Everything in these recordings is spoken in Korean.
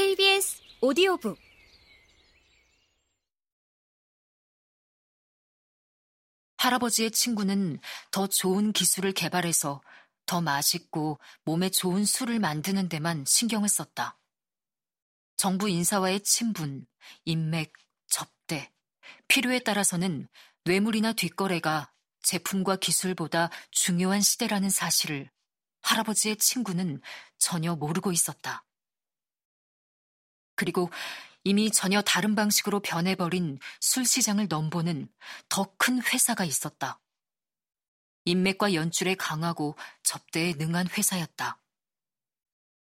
KBS 오디오북 할아버지의 친구는 더 좋은 기술을 개발해서 더 맛있고 몸에 좋은 술을 만드는 데만 신경을 썼다. 정부 인사와의 친분, 인맥, 접대, 필요에 따라서는 뇌물이나 뒷거래가 제품과 기술보다 중요한 시대라는 사실을 할아버지의 친구는 전혀 모르고 있었다. 그리고 이미 전혀 다른 방식으로 변해버린 술 시장을 넘보는 더 큰 회사가 있었다. 인맥과 연출에 강하고 접대에 능한 회사였다.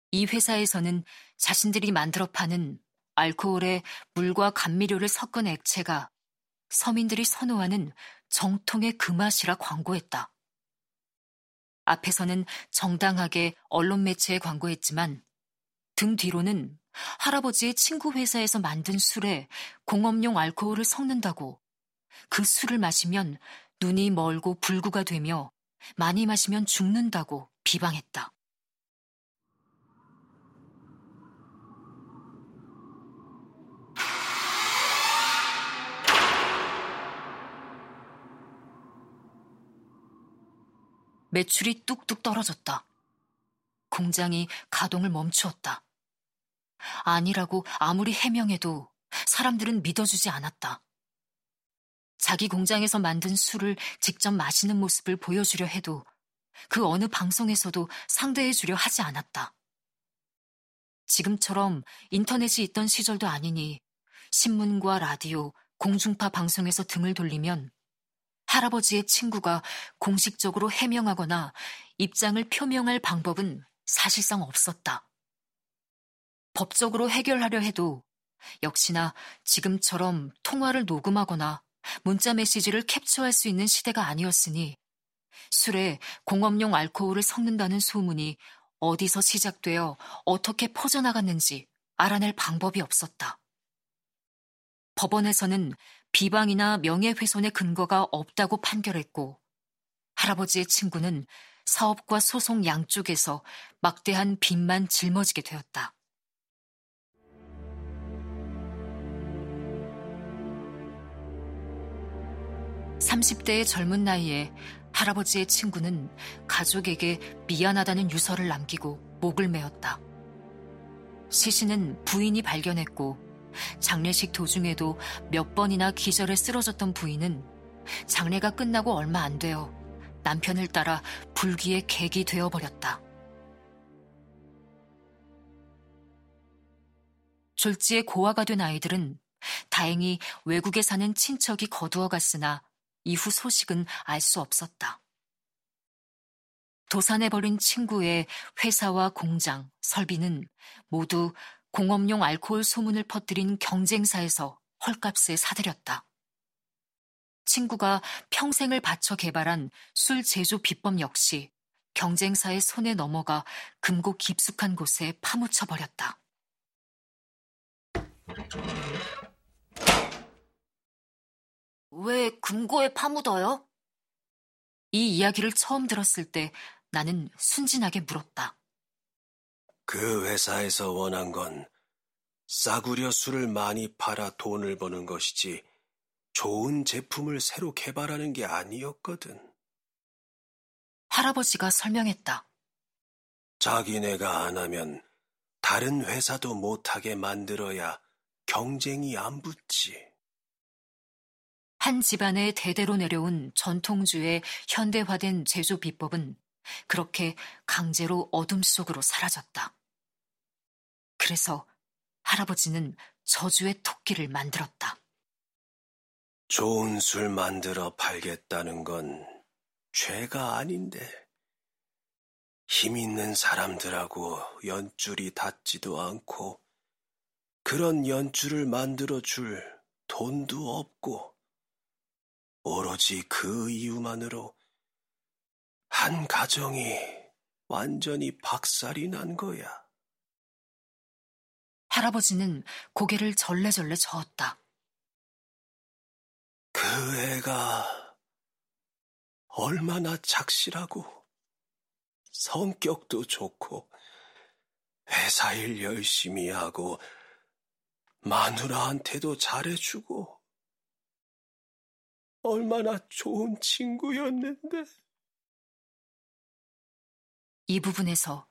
이 회사에서는 자신들이 만들어 파는 알코올에 물과 감미료를 섞은 액체가 서민들이 선호하는 정통의 그 맛이라 광고했다. 앞에서는 정당하게 언론 매체에 광고했지만 등 뒤로는 할아버지의 친구 회사에서 만든 술에 공업용 알코올을 섞는다고 그 술을 마시면 눈이 멀고 불구가 되며 많이 마시면 죽는다고 비방했다. 매출이 뚝뚝 떨어졌다. 공장이 가동을 멈추었다. 아니라고 아무리 해명해도 사람들은 믿어주지 않았다. 자기 공장에서 만든 술을 직접 마시는 모습을 보여주려 해도 그 어느 방송에서도 상대해주려 하지 않았다. 지금처럼 인터넷이 있던 시절도 아니니 신문과 라디오, 공중파 방송에서 등을 돌리면 할아버지의 친구가 공식적으로 해명하거나 입장을 표명할 방법은 사실상 없었다. 법적으로 해결하려 해도 역시나 지금처럼 통화를 녹음하거나 문자 메시지를 캡처할 수 있는 시대가 아니었으니 술에 공업용 알코올을 섞는다는 소문이 어디서 시작되어 어떻게 퍼져나갔는지 알아낼 방법이 없었다. 법원에서는 비방이나 명예훼손의 근거가 없다고 판결했고 할아버지의 친구는 사업과 소송 양쪽에서 막대한 빚만 짊어지게 되었다. 30대의 젊은 나이에 할아버지의 친구는 가족에게 미안하다는 유서를 남기고 목을 메었다. 시신은 부인이 발견했고 장례식 도중에도 몇 번이나 기절해 쓰러졌던 부인은 장례가 끝나고 얼마 안 되어 남편을 따라 불기의 객이 되어버렸다. 졸지에 고아가 된 아이들은 다행히 외국에 사는 친척이 거두어 갔으나 이후 소식은 알 수 없었다. 도산해버린 친구의 회사와 공장, 설비는 모두 공업용 알코올 소문을 퍼뜨린 경쟁사에서 헐값에 사들였다. 친구가 평생을 바쳐 개발한 술 제조 비법 역시 경쟁사의 손에 넘어가 금고 깊숙한 곳에 파묻혀 버렸다. 왜 금고에 파묻어요? 이 이야기를 처음 들었을 때 나는 순진하게 물었다. 그 회사에서 원한 건 싸구려 술을 많이 팔아 돈을 버는 것이지 좋은 제품을 새로 개발하는 게 아니었거든. 할아버지가 설명했다. 자기네가 안 하면 다른 회사도 못하게 만들어야 경쟁이 안 붙지. 한 집안의 대대로 내려온 전통주의 현대화된 제조 비법은 그렇게 강제로 어둠 속으로 사라졌다. 그래서 할아버지는 저주의 토끼를 만들었다. 좋은 술 만들어 팔겠다는 건 죄가 아닌데 힘 있는 사람들하고 연줄이 닿지도 않고 그런 연줄을 만들어 줄 돈도 없고 오로지 그 이유만으로 한 가정이 완전히 박살이 난 거야. 할아버지는 고개를 절레절레 저었다. 그 애가 얼마나 착실하고 성격도 좋고 회사 일 열심히 하고 마누라한테도 잘해주고 얼마나 좋은 친구였는데. 이 부분에서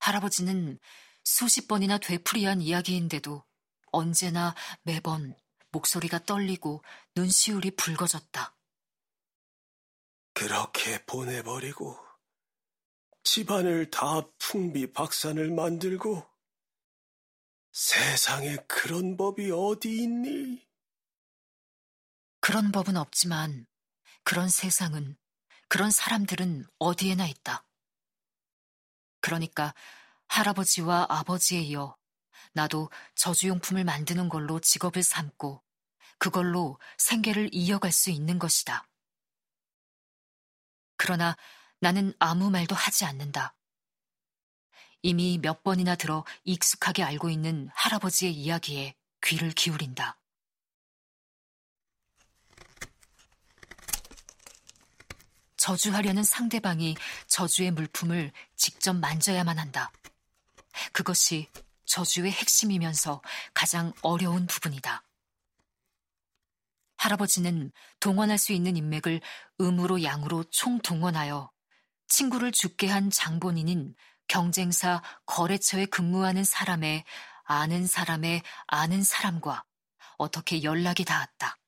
할아버지는 수십 번이나 되풀이한 이야기인데도 언제나 매번 목소리가 떨리고 눈시울이 붉어졌다. 그렇게 보내버리고 집안을 다 풍비박산을 만들고 세상에 그런 법이 어디 있니? 그런 법은 없지만 그런 세상은 그런 사람들은 어디에나 있다. 그러니까 할아버지와 아버지에 이어 나도 저주용품을 만드는 걸로 직업을 삼고 그걸로 생계를 이어갈 수 있는 것이다. 그러나 나는 아무 말도 하지 않는다. 이미 몇 번이나 들어 익숙하게 알고 있는 할아버지의 이야기에 귀를 기울인다. 저주하려는 상대방이 저주의 물품을 직접 만져야만 한다. 그것이 저주의 핵심이면서 가장 어려운 부분이다. 할아버지는 동원할 수 있는 인맥을 음으로 양으로 총동원하여 친구를 죽게 한 장본인인 경쟁사 거래처에 근무하는 사람의 아는 사람의 아는 사람과 어떻게 연락이 닿았다.